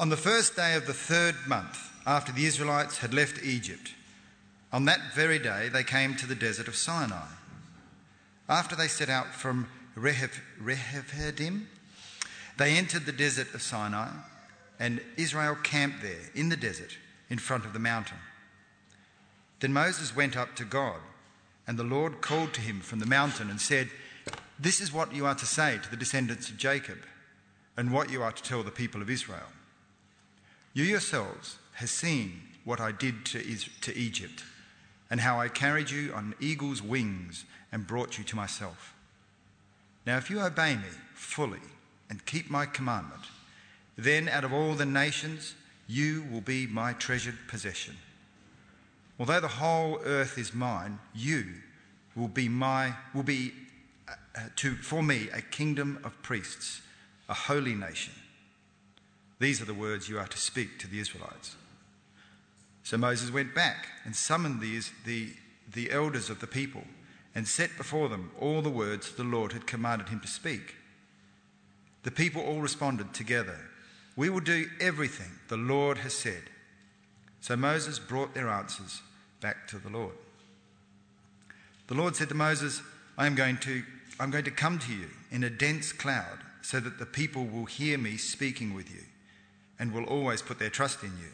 On the first day of the third month, after the Israelites had left Egypt, on that very day they came to the desert of Sinai. After they set out from Rehav, they entered the desert of Sinai, and Israel camped there in the desert in front of the mountain. Then Moses went up to God, and the Lord called to him from the mountain and said, This is what you are to say to the descendants of Jacob, and what you are to tell the people of Israel. You yourselves have seen what I did to, to Egypt, and how I carried you on eagle's wings and brought you to myself. Now, if you obey me fully and keep my commandment, then out of all the nations you will be my treasured possession. Although the whole earth is mine, you will be my will be uh, uh, to for me a kingdom of priests, a holy nation. These are the words you are to speak to the Israelites. So Moses went back and summoned the, the, the elders of the people and set before them all the words the Lord had commanded him to speak. The people all responded together, We will do everything the Lord has said. So Moses brought their answers back to the Lord. The Lord said to Moses, I am going to, I'm going to come to you in a dense cloud so that the people will hear me speaking with you and will always put their trust in you.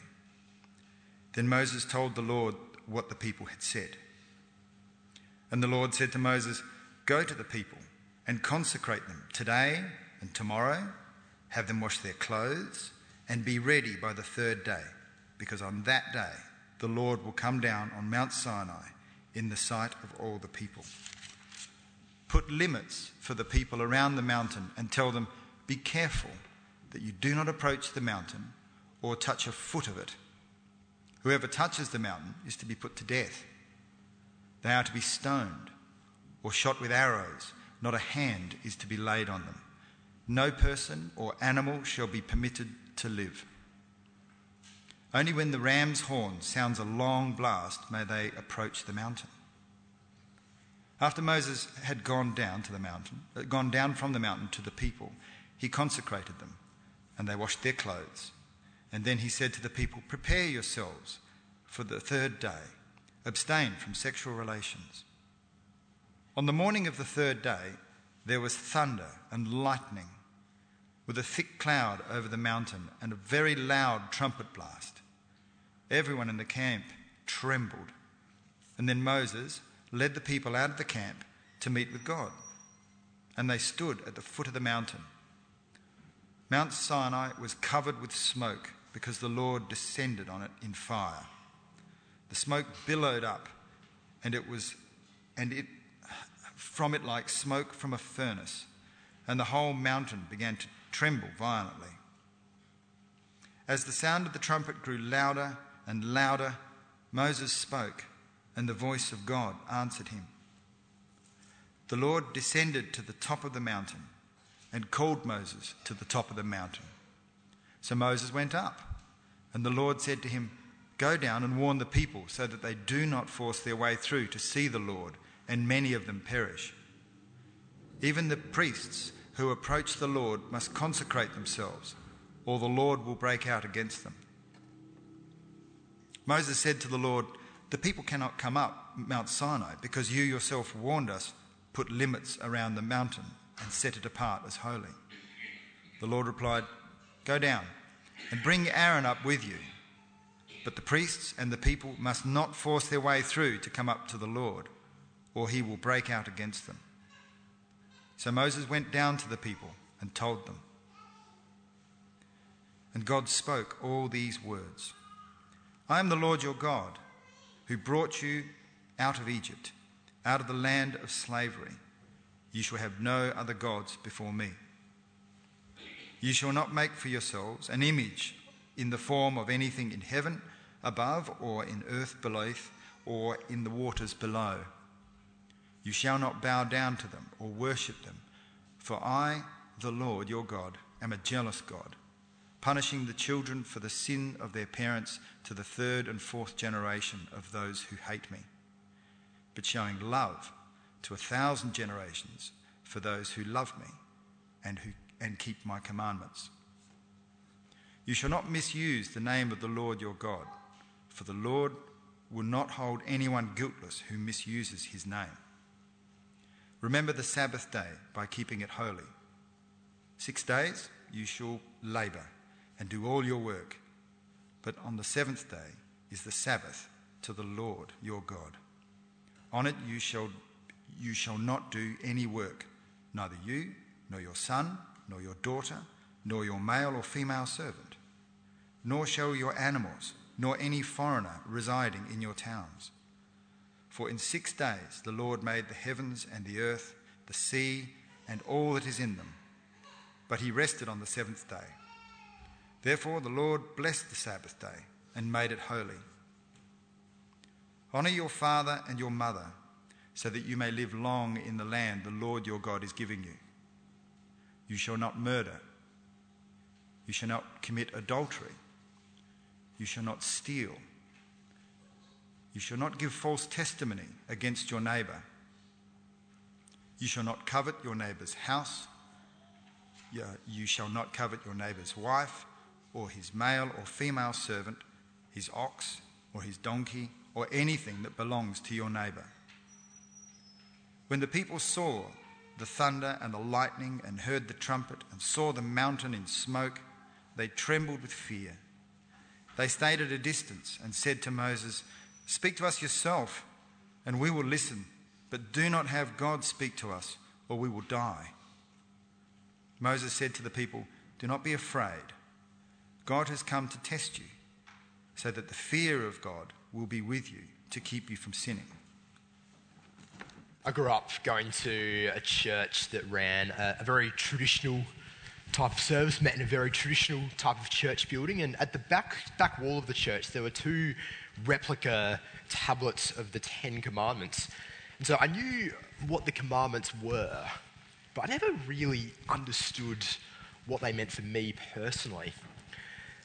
Then Moses told the Lord what the people had said. And the Lord said to Moses, Go to the people and consecrate them today and tomorrow, have them wash their clothes, and be ready by the third day, because on that day the Lord will come down on Mount Sinai in the sight of all the people. Put limits for the people around the mountain and tell them, Be careful that you do not approach the mountain or touch a foot of it. Whoever touches the mountain is to be put to death. They are to be stoned or shot with arrows. Not a hand is to be laid on them. No person or animal shall be permitted to live. Only when the ram's horn sounds a long blast may they approach the mountain. After Moses had gone down to the mountain, uh, gone down from the mountain to the people, he consecrated them, and they washed their clothes. And then he said to the people, Prepare yourselves for the third day, abstain from sexual relations. On the morning of the third day, there was thunder and lightning, with a thick cloud over the mountain and a very loud trumpet blast. Everyone in the camp trembled. And then Moses led the people out of the camp to meet with God. And they stood at the foot of the mountain. Mount Sinai was covered with smoke because the Lord descended on it in fire. The smoke billowed up, and it was, and it, from it like smoke from a furnace, and the whole mountain began to tremble violently. As the sound of the trumpet grew louder and louder, Moses spoke, and the voice of God answered him. The Lord descended to the top of the mountain and called Moses to the top of the mountain. So Moses went up, and the Lord said to him, Go down and warn the people so that they do not force their way through to see the Lord, and many of them perish. Even the priests who approach the Lord must consecrate themselves, or the Lord will break out against them. Moses said to the Lord, The people cannot come up Mount Sinai because you yourself warned us, put limits around the mountain and set it apart as holy. The Lord replied, Go down and bring Aaron up with you. But the priests and the people must not force their way through to come up to the Lord, or he will break out against them. So Moses went down to the people and told them. And God spoke all these words. I am the Lord your God, who brought you out of Egypt, out of the land of slavery. You shall have no other gods before me. You shall not make for yourselves an image in the form of anything in heaven above, or in earth beneath, or in the waters below. You shall not bow down to them or worship them, for I, the Lord your God, am a jealous God punishing the children for the sin of their parents to the third and fourth generation of those who hate me, but showing love to a thousand generations for those who love me and, who, and keep my commandments. You shall not misuse the name of the Lord your God, for the Lord will not hold anyone guiltless who misuses his name. Remember the Sabbath day by keeping it holy. Six days you shall labour and do all your work, but on the seventh day is the Sabbath to the Lord your God. On it you shall, you shall not do any work, neither you, nor your son, nor your daughter, nor your male or female servant, nor shall your animals, nor any foreigner residing in your towns. For in six days the Lord made the heavens and the earth, the sea, and all that is in them. But he rested on the seventh day. Therefore the Lord blessed the Sabbath day and made it holy. Honour your father and your mother, so that you may live long in the land the Lord your God is giving you. You shall not murder. You shall not commit adultery. You shall not steal. You shall not give false testimony against your neighbour. You shall not covet your neighbour's house. You shall not covet your neighbour's wife, or his male or female servant, his ox, or his donkey, or anything that belongs to your neighbour. When the people saw the thunder and the lightning, and heard the trumpet, and saw the mountain in smoke, they trembled with fear. They stayed at a distance and said to Moses, Speak to us yourself, and we will listen, but do not have God speak to us, or we will die. Moses said to the people, Do not be afraid. God has come to test you, so that the fear of God will be with you to keep you from sinning. I grew up going to a church that ran a, a very traditional type of service, met in a very traditional type of church building. And at the back, back wall of the church, there were two replica tablets of the Ten Commandments. And so I knew what the commandments were, but I never really understood what they meant for me personally.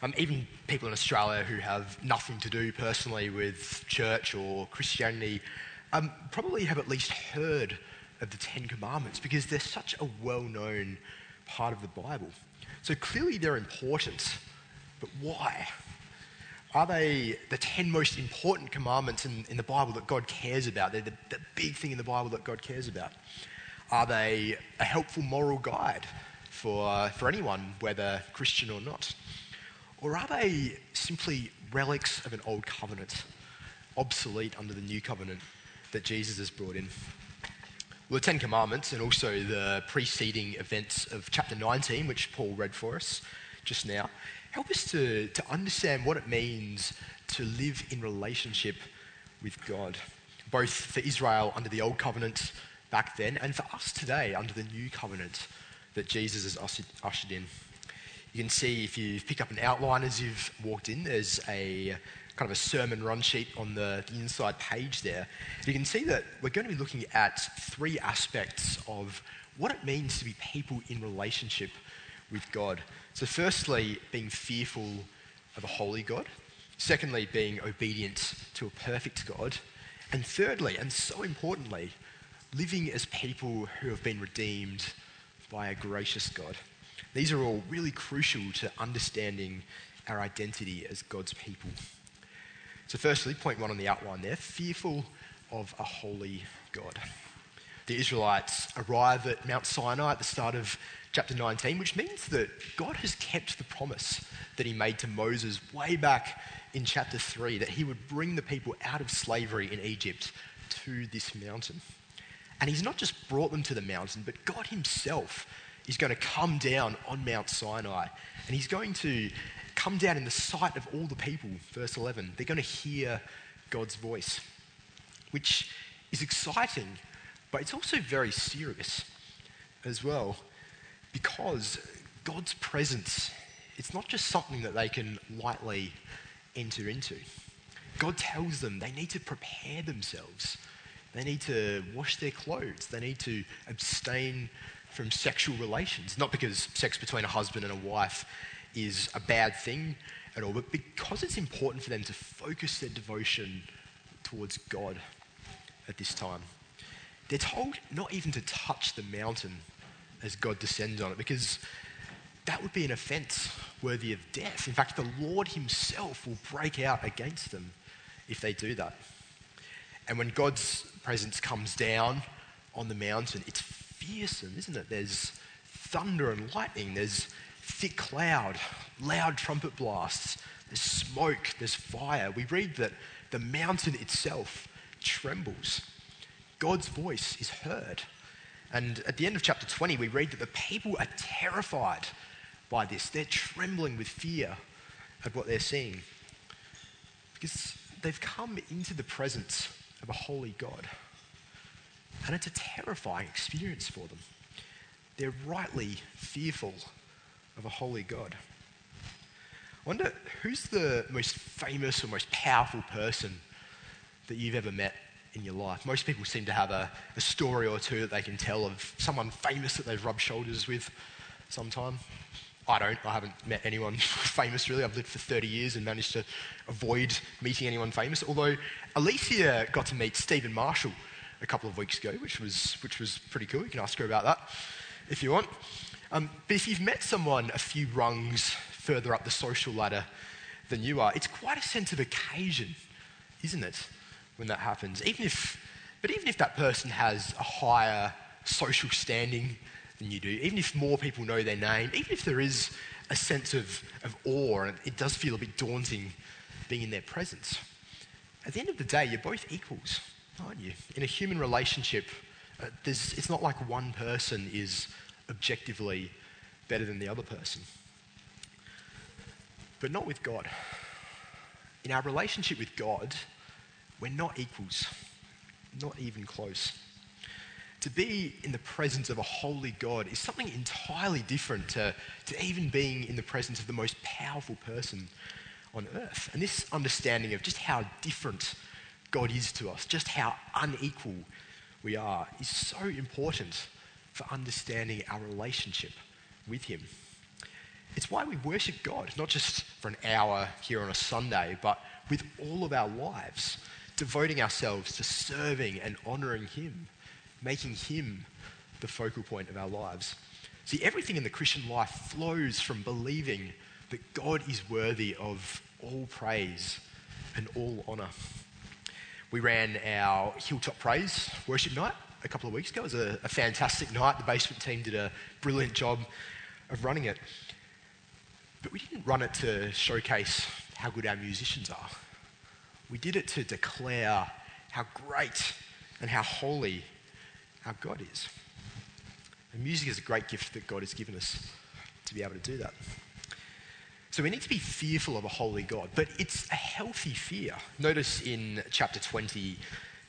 Um, even people in Australia who have nothing to do personally with church or Christianity um, probably have at least heard of the Ten Commandments because they're such a well known part of the Bible. So clearly they're important, but why? Are they the 10 most important commandments in, in the Bible that God cares about? They're the, the big thing in the Bible that God cares about. Are they a helpful moral guide for, for anyone, whether Christian or not? Or are they simply relics of an old covenant, obsolete under the new covenant that Jesus has brought in? Well, the Ten Commandments and also the preceding events of chapter 19, which Paul read for us just now, help us to, to understand what it means to live in relationship with God, both for Israel under the Old Covenant back then and for us today under the New Covenant that Jesus has ushered in. You can see if you pick up an outline as you've walked in, there's a kind of a sermon run sheet on the, the inside page there. You can see that we're going to be looking at three aspects of what it means to be people in relationship with God. So, firstly, being fearful of a holy God. Secondly, being obedient to a perfect God. And thirdly, and so importantly, living as people who have been redeemed by a gracious God. These are all really crucial to understanding our identity as God's people. So, firstly, point one on the outline there fearful of a holy God. The Israelites arrive at Mount Sinai at the start of chapter 19, which means that God has kept the promise that he made to Moses way back in chapter 3 that he would bring the people out of slavery in Egypt to this mountain. And he's not just brought them to the mountain, but God himself is going to come down on Mount Sinai and he's going to come down in the sight of all the people, verse 11. They're going to hear God's voice, which is exciting, but it's also very serious as well, because God's presence, it's not just something that they can lightly enter into. God tells them they need to prepare themselves. They need to wash their clothes. They need to abstain from sexual relations. Not because sex between a husband and a wife is a bad thing at all, but because it's important for them to focus their devotion towards God at this time. They're told not even to touch the mountain as God descends on it, because that would be an offense worthy of death. In fact, the Lord Himself will break out against them if they do that. And when God's presence comes down on the mountain, it's fearsome, isn't it? There's thunder and lightning, there's thick cloud, loud trumpet blasts, there's smoke, there's fire. We read that the mountain itself trembles. God's voice is heard. And at the end of chapter 20, we read that the people are terrified by this. They're trembling with fear at what they're seeing. Because they've come into the presence of a holy God. And it's a terrifying experience for them. They're rightly fearful of a holy God. I wonder who's the most famous or most powerful person that you've ever met in your life? Most people seem to have a, a story or two that they can tell of someone famous that they've rubbed shoulders with sometime. I don't. I haven't met anyone famous really. I've lived for 30 years and managed to avoid meeting anyone famous. Although Alicia got to meet Stephen Marshall a couple of weeks ago, which was, which was pretty cool. You can ask her about that if you want. Um, but if you've met someone a few rungs further up the social ladder than you are, it's quite a sense of occasion, isn't it, when that happens? Even if, but even if that person has a higher social standing than you do, even if more people know their name, even if there is a sense of, of awe and it does feel a bit daunting being in their presence, at the end of the day, you're both equals, aren't you? In a human relationship, uh, it's not like one person is objectively better than the other person. But not with God. In our relationship with God, we're not equals, not even close. To be in the presence of a holy God is something entirely different to, to even being in the presence of the most powerful person on earth. And this understanding of just how different God is to us, just how unequal we are, is so important for understanding our relationship with Him. It's why we worship God, not just for an hour here on a Sunday, but with all of our lives, devoting ourselves to serving and honouring Him, making Him the focal point of our lives. See, everything in the Christian life flows from believing that God is worthy of all praise and all honour. We ran our Hilltop Praise worship night a couple of weeks ago. It was a, a fantastic night. The basement team did a brilliant job of running it. But we didn't run it to showcase how good our musicians are. We did it to declare how great and how holy our God is. And music is a great gift that God has given us to be able to do that. So we need to be fearful of a holy God, but it's a healthy fear. Notice in chapter 20,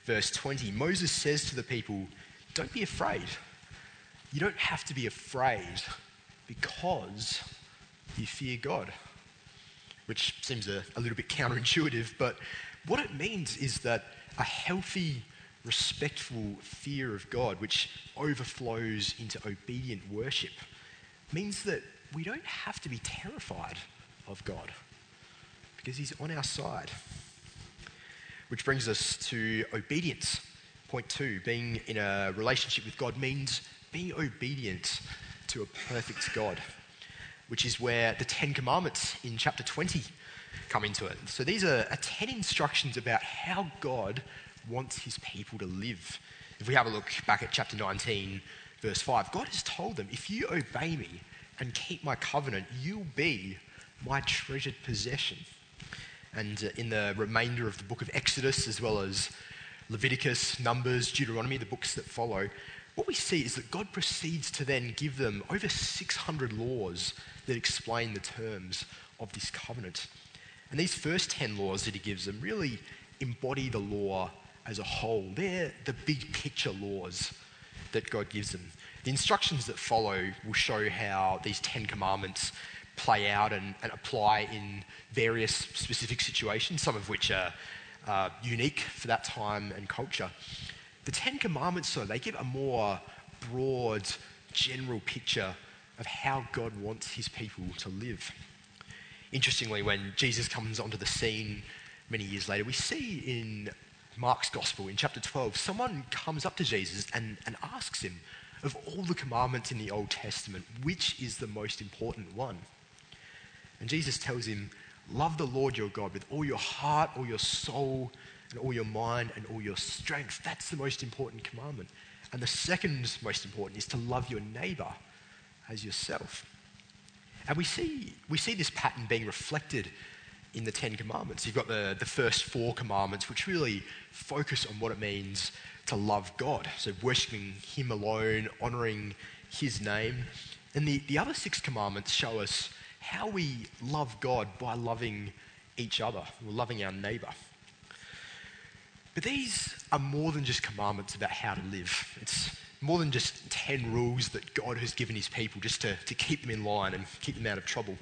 verse 20, Moses says to the people, Don't be afraid. You don't have to be afraid because you fear God, which seems a, a little bit counterintuitive, but what it means is that a healthy, respectful fear of God, which overflows into obedient worship, means that we don't have to be terrified of God because He's on our side. Which brings us to obedience. Point two being in a relationship with God means being obedient to a perfect God which is where the Ten Commandments in chapter 20 come into it. So these are, are 10 instructions about how God wants his people to live. If we have a look back at chapter 19, verse 5, God has told them, If you obey me and keep my covenant, you'll be my treasured possession. And uh, in the remainder of the book of Exodus, as well as Leviticus, Numbers, Deuteronomy, the books that follow, what we see is that God proceeds to then give them over 600 laws that explain the terms of this covenant. And these first 10 laws that he gives them really embody the law as a whole. They're the big picture laws that God gives them. The instructions that follow will show how these 10 commandments play out and, and apply in various specific situations, some of which are uh, unique for that time and culture. The Ten Commandments, though, they give a more broad, general picture of how God wants his people to live. Interestingly, when Jesus comes onto the scene many years later, we see in Mark's Gospel in chapter 12, someone comes up to Jesus and, and asks him, of all the commandments in the Old Testament, which is the most important one? And Jesus tells him, Love the Lord your God with all your heart, all your soul, and all your mind, and all your strength. That's the most important commandment. And the second most important is to love your neighbor as yourself. And we see, we see this pattern being reflected in the Ten Commandments. You've got the, the first four commandments, which really focus on what it means to love God. So, worshipping Him alone, honoring His name. And the, the other six commandments show us how we love God by loving each other, loving our neighbor. But these are more than just commandments about how to live. It's more than just 10 rules that God has given his people just to, to keep them in line and keep them out of trouble.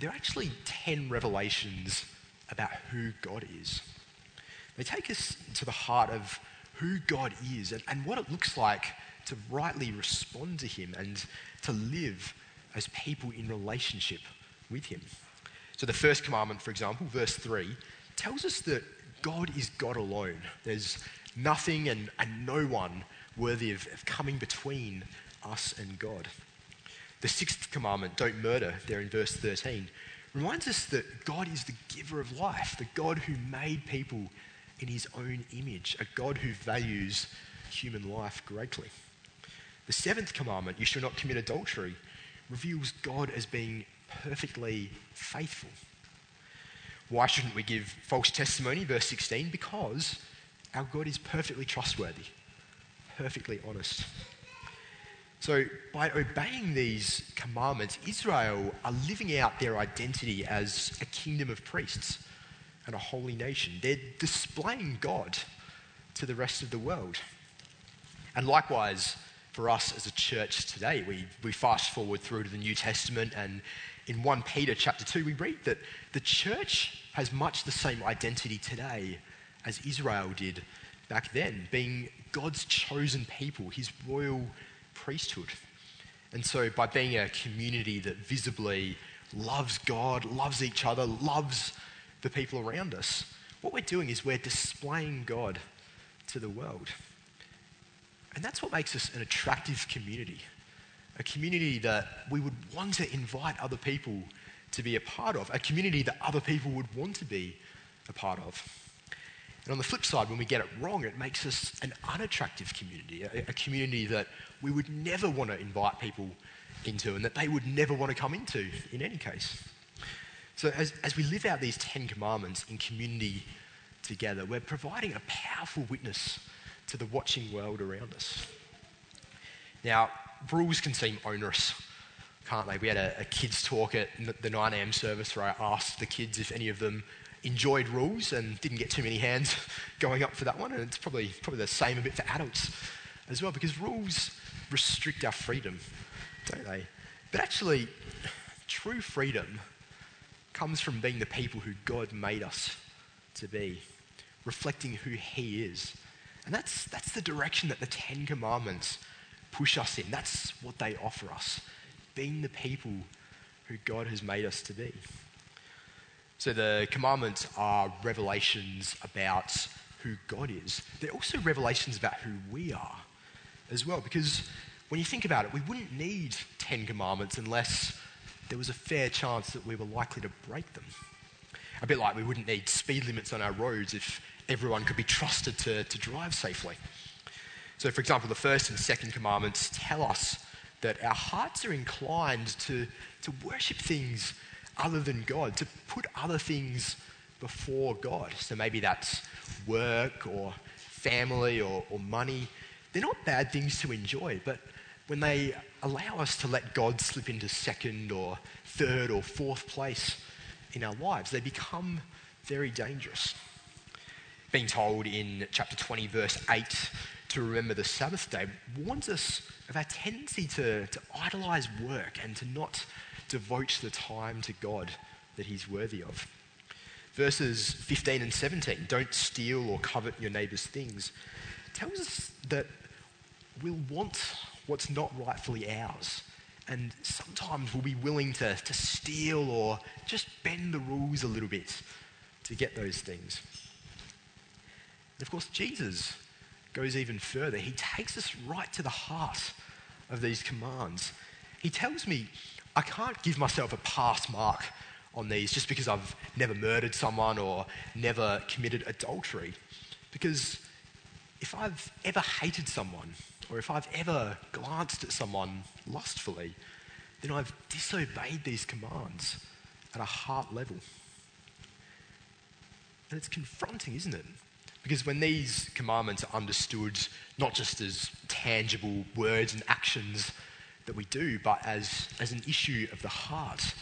They're actually 10 revelations about who God is. They take us to the heart of who God is and, and what it looks like to rightly respond to him and to live as people in relationship with him. So, the first commandment, for example, verse 3, tells us that God is God alone. There's nothing and, and no one worthy of, of coming between us and God. The sixth commandment, don't murder, there in verse 13, reminds us that God is the giver of life, the God who made people in his own image, a God who values human life greatly. The seventh commandment, you shall not commit adultery, reveals God as being perfectly faithful. Why shouldn't we give false testimony? Verse 16, because our God is perfectly trustworthy, perfectly honest. So, by obeying these commandments, Israel are living out their identity as a kingdom of priests and a holy nation. They're displaying God to the rest of the world. And likewise, for us as a church today, we, we fast forward through to the New Testament, and in 1 Peter chapter 2, we read that the church has much the same identity today as Israel did back then, being God's chosen people, his royal priesthood. And so, by being a community that visibly loves God, loves each other, loves the people around us, what we're doing is we're displaying God to the world. And that's what makes us an attractive community. A community that we would want to invite other people to be a part of, a community that other people would want to be a part of. And on the flip side, when we get it wrong, it makes us an unattractive community, a, a community that we would never want to invite people into and that they would never want to come into in any case. So, as, as we live out these Ten Commandments in community together, we're providing a powerful witness to the watching world around us. Now, rules can seem onerous, can't they? We had a, a kids' talk at the 9am service where I asked the kids if any of them enjoyed rules and didn't get too many hands going up for that one. And it's probably, probably the same a bit for adults as well, because rules restrict our freedom, don't they? But actually, true freedom comes from being the people who God made us to be, reflecting who He is. And that's, that's the direction that the Ten Commandments push us in. That's what they offer us, being the people who God has made us to be. So the commandments are revelations about who God is. They're also revelations about who we are as well, because when you think about it, we wouldn't need Ten Commandments unless there was a fair chance that we were likely to break them. A bit like we wouldn't need speed limits on our roads if everyone could be trusted to, to drive safely. So, for example, the first and second commandments tell us that our hearts are inclined to, to worship things other than God, to put other things before God. So maybe that's work or family or, or money. They're not bad things to enjoy, but when they allow us to let God slip into second or third or fourth place in our lives, they become very dangerous. Being told in chapter 20, verse 8, to remember the Sabbath day warns us of our tendency to, to idolize work and to not devote the time to God that He's worthy of. Verses 15 and 17 don't steal or covet your neighbour's things tells us that we'll want what's not rightfully ours. And sometimes we'll be willing to, to steal or just bend the rules a little bit to get those things. Of course, Jesus goes even further. He takes us right to the heart of these commands. He tells me, I can't give myself a pass mark on these just because I've never murdered someone or never committed adultery. Because if I've ever hated someone or if I've ever glanced at someone lustfully, then I've disobeyed these commands at a heart level. And it's confronting, isn't it? Because when these commandments are understood not just as tangible words and actions that we do, but as, as an issue of the heart,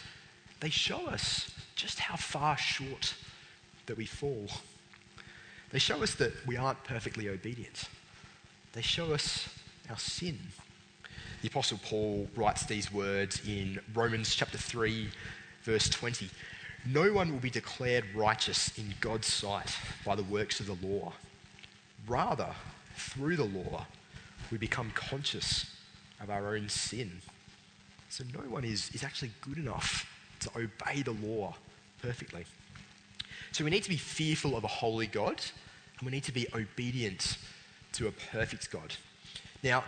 they show us just how far short that we fall. They show us that we aren't perfectly obedient. They show us our sin. The Apostle Paul writes these words in Romans chapter 3, verse 20. No one will be declared righteous in God's sight by the works of the law. Rather, through the law, we become conscious of our own sin. So no one is, is actually good enough to obey the law perfectly. So we need to be fearful of a holy God, and we need to be obedient to a perfect God. Now,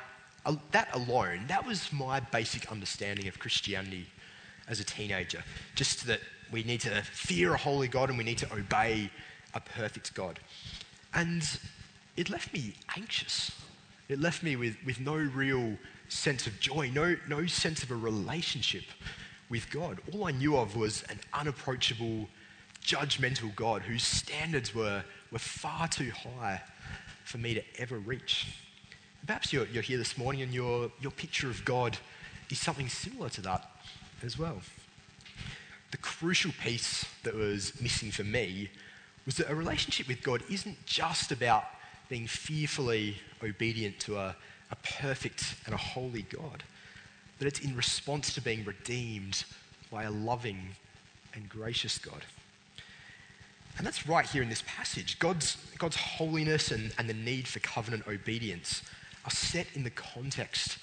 that alone, that was my basic understanding of Christianity as a teenager. Just that we need to fear a holy God and we need to obey a perfect God. And it left me anxious. It left me with, with no real sense of joy, no, no sense of a relationship with God. All I knew of was an unapproachable, judgmental God whose standards were, were far too high for me to ever reach. Perhaps you're, you're here this morning and your, your picture of God is something similar to that as well the crucial piece that was missing for me was that a relationship with God isn't just about being fearfully obedient to a, a perfect and a holy God, but it's in response to being redeemed by a loving and gracious God. And that's right here in this passage. God's, God's holiness and, and the need for covenant obedience are set in the context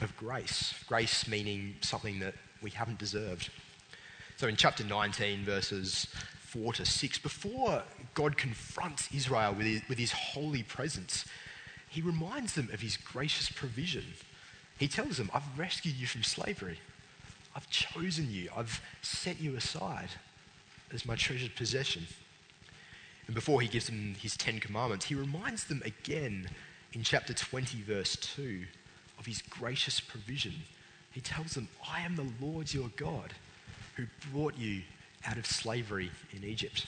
of grace. Grace meaning something that we haven't deserved. So in chapter 19, verses 4 to 6, before God confronts Israel with his, with his holy presence, he reminds them of his gracious provision. He tells them, I've rescued you from slavery. I've chosen you. I've set you aside as my treasured possession. And before he gives them his Ten Commandments, he reminds them again in chapter 20, verse 2, of his gracious provision. He tells them, I am the Lord your God who brought you out of slavery in Egypt.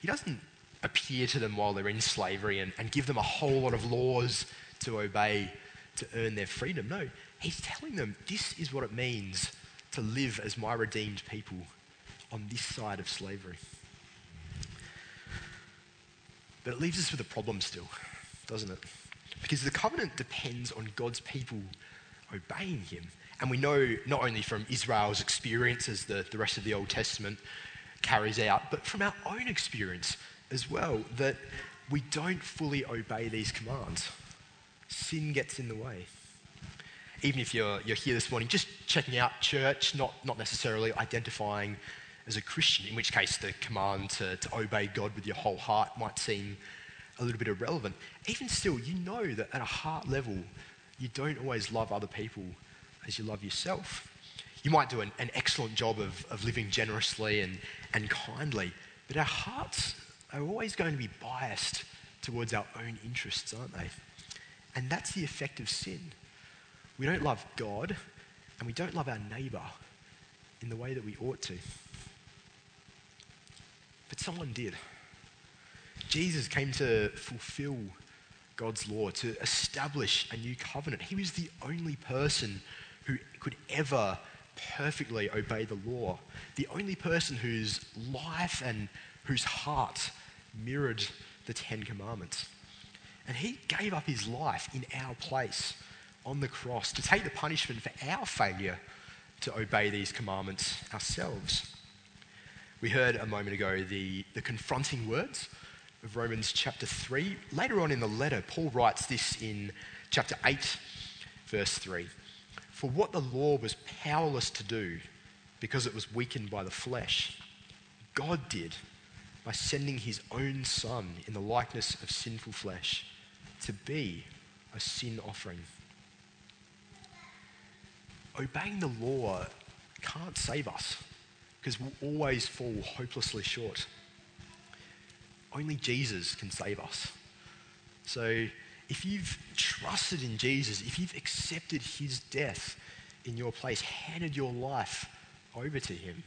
He doesn't appear to them while they're in slavery and, and give them a whole lot of laws to obey to earn their freedom. No, he's telling them this is what it means to live as my redeemed people on this side of slavery. But it leaves us with a problem still, doesn't it? Because the covenant depends on God's people obeying him. And we know not only from Israel's experience as the, the rest of the Old Testament carries out, but from our own experience as well, that we don't fully obey these commands. Sin gets in the way. Even if you're, you're here this morning just checking out church, not, not necessarily identifying as a Christian, in which case the command to, to obey God with your whole heart might seem a little bit irrelevant. Even still, you know that at a heart level, you don't always love other people as you love yourself. You might do an, an excellent job of, of living generously and, and kindly, but our hearts are always going to be biased towards our own interests, aren't they? And that's the effect of sin. We don't love God and we don't love our neighbour in the way that we ought to. But someone did. Jesus came to fulfill God's law, to establish a new covenant. He was the only person who could ever perfectly obey the law, the only person whose life and whose heart mirrored the Ten Commandments. And he gave up his life in our place on the cross to take the punishment for our failure to obey these commandments ourselves. We heard a moment ago the, the confronting words of Romans chapter 3. Later on in the letter, Paul writes this in chapter 8, verse 3. For what the law was powerless to do because it was weakened by the flesh, God did by sending his own Son in the likeness of sinful flesh to be a sin offering. obeying the law can't save us because we'll always fall hopelessly short. Only Jesus can save us. So if you've trusted in Jesus, if you've accepted his death in your place, handed your life over to him,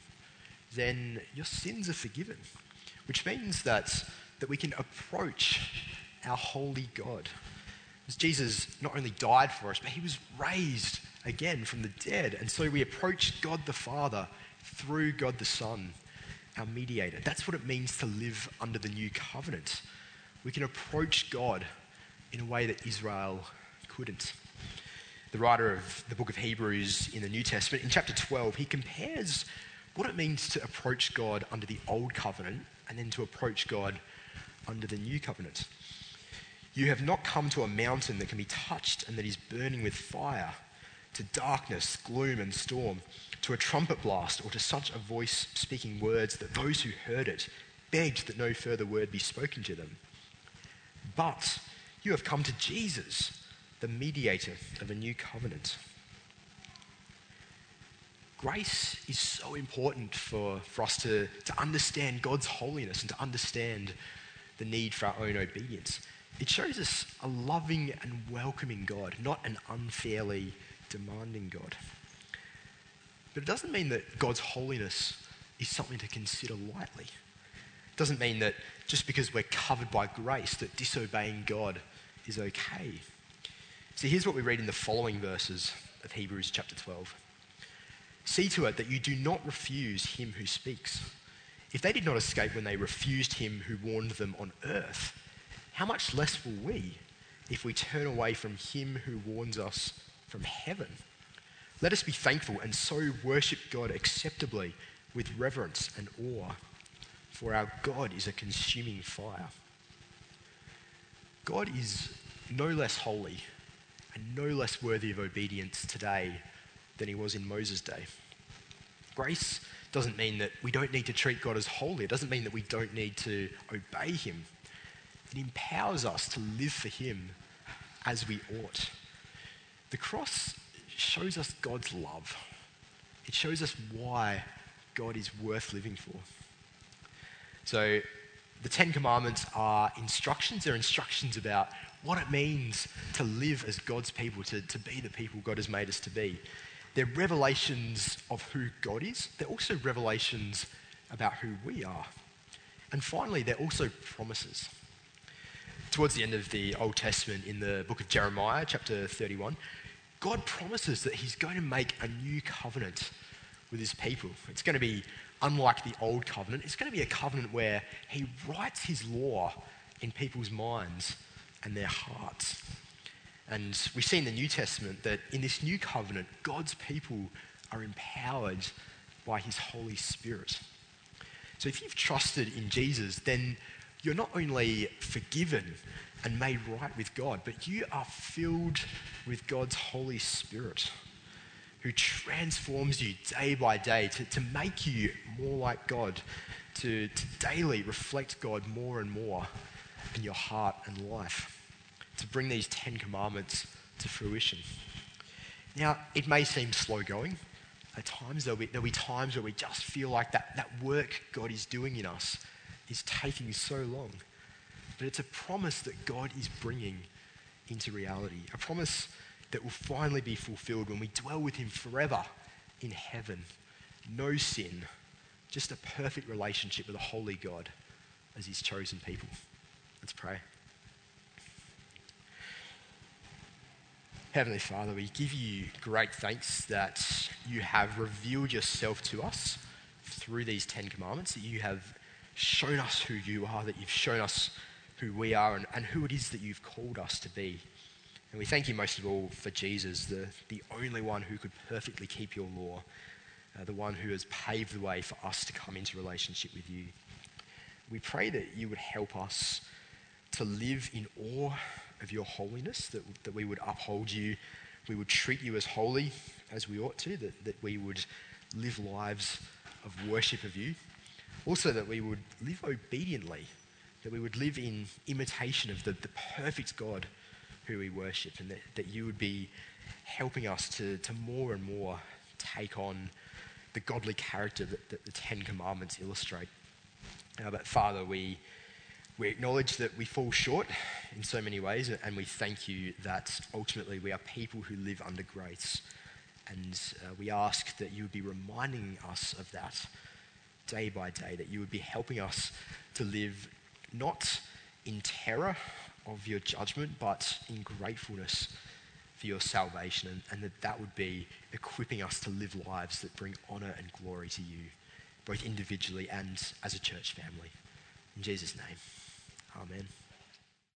then your sins are forgiven, which means that, that we can approach our holy God. Because Jesus not only died for us, but he was raised again from the dead. And so we approach God the Father through God the Son, our mediator. That's what it means to live under the new covenant. We can approach God in a way that Israel couldn't. The writer of the book of Hebrews in the New Testament, in chapter 12, he compares what it means to approach God under the old covenant and then to approach God under the new covenant. You have not come to a mountain that can be touched and that is burning with fire, to darkness, gloom, and storm, to a trumpet blast, or to such a voice speaking words that those who heard it begged that no further word be spoken to them. But you have come to Jesus, the mediator of a new covenant. Grace is so important for, for us to, to understand God's holiness and to understand the need for our own obedience. It shows us a loving and welcoming God, not an unfairly demanding God. But it doesn't mean that God's holiness is something to consider lightly. It doesn't mean that just because we're covered by grace, that disobeying God is okay. See, here's what we read in the following verses of Hebrews chapter 12. See to it that you do not refuse him who speaks. If they did not escape when they refused him who warned them on earth, how much less will we if we turn away from him who warns us from heaven? Let us be thankful and so worship God acceptably with reverence and awe, for our God is a consuming fire. God is no less holy and no less worthy of obedience today than he was in Moses' day. Grace doesn't mean that we don't need to treat God as holy. It doesn't mean that we don't need to obey him. It empowers us to live for him as we ought. The cross shows us God's love. It shows us why God is worth living for. So, the Ten Commandments are instructions. They're instructions about what it means to live as God's people, to, to be the people God has made us to be. They're revelations of who God is, they're also revelations about who we are. And finally, they're also promises. Towards the end of the Old Testament, in the book of Jeremiah, chapter 31, God promises that He's going to make a new covenant with His people. It's going to be unlike the old covenant, it's going to be a covenant where He writes His law in people's minds and their hearts. And we see in the New Testament that in this new covenant, God's people are empowered by his Holy Spirit. So if you've trusted in Jesus, then you're not only forgiven and made right with God, but you are filled with God's Holy Spirit who transforms you day by day to, to make you more like God, to, to daily reflect God more and more in your heart and life to bring these Ten Commandments to fruition. Now, it may seem slow going. At times, there'll be, there'll be times where we just feel like that, that work God is doing in us is taking so long. But it's a promise that God is bringing into reality, a promise that will finally be fulfilled when we dwell with Him forever in heaven. No sin, just a perfect relationship with a holy God as His chosen people. Let's pray. Heavenly Father, we give you great thanks that you have revealed yourself to us through these Ten Commandments, that you have shown us who you are, that you've shown us who we are, and, and who it is that you've called us to be. And we thank you most of all for Jesus, the, the only one who could perfectly keep your law, uh, the one who has paved the way for us to come into relationship with you. We pray that you would help us to live in awe of your holiness, that, that we would uphold you, we would treat you as holy as we ought to, that, that we would live lives of worship of you. Also, that we would live obediently, that we would live in imitation of the, the perfect God who we worship, and that, that you would be helping us to, to more and more take on the godly character that, that the Ten Commandments illustrate. Uh, but Father, we, we acknowledge that we fall short in so many ways, and we thank you that ultimately we are people who live under grace. And uh, we ask that you would be reminding us of that day by day, that you would be helping us to live not in terror of your judgment, but in gratefulness for your salvation, and, and that that would be equipping us to live lives that bring honor and glory to you, both individually and as a church family. In Jesus' name, amen.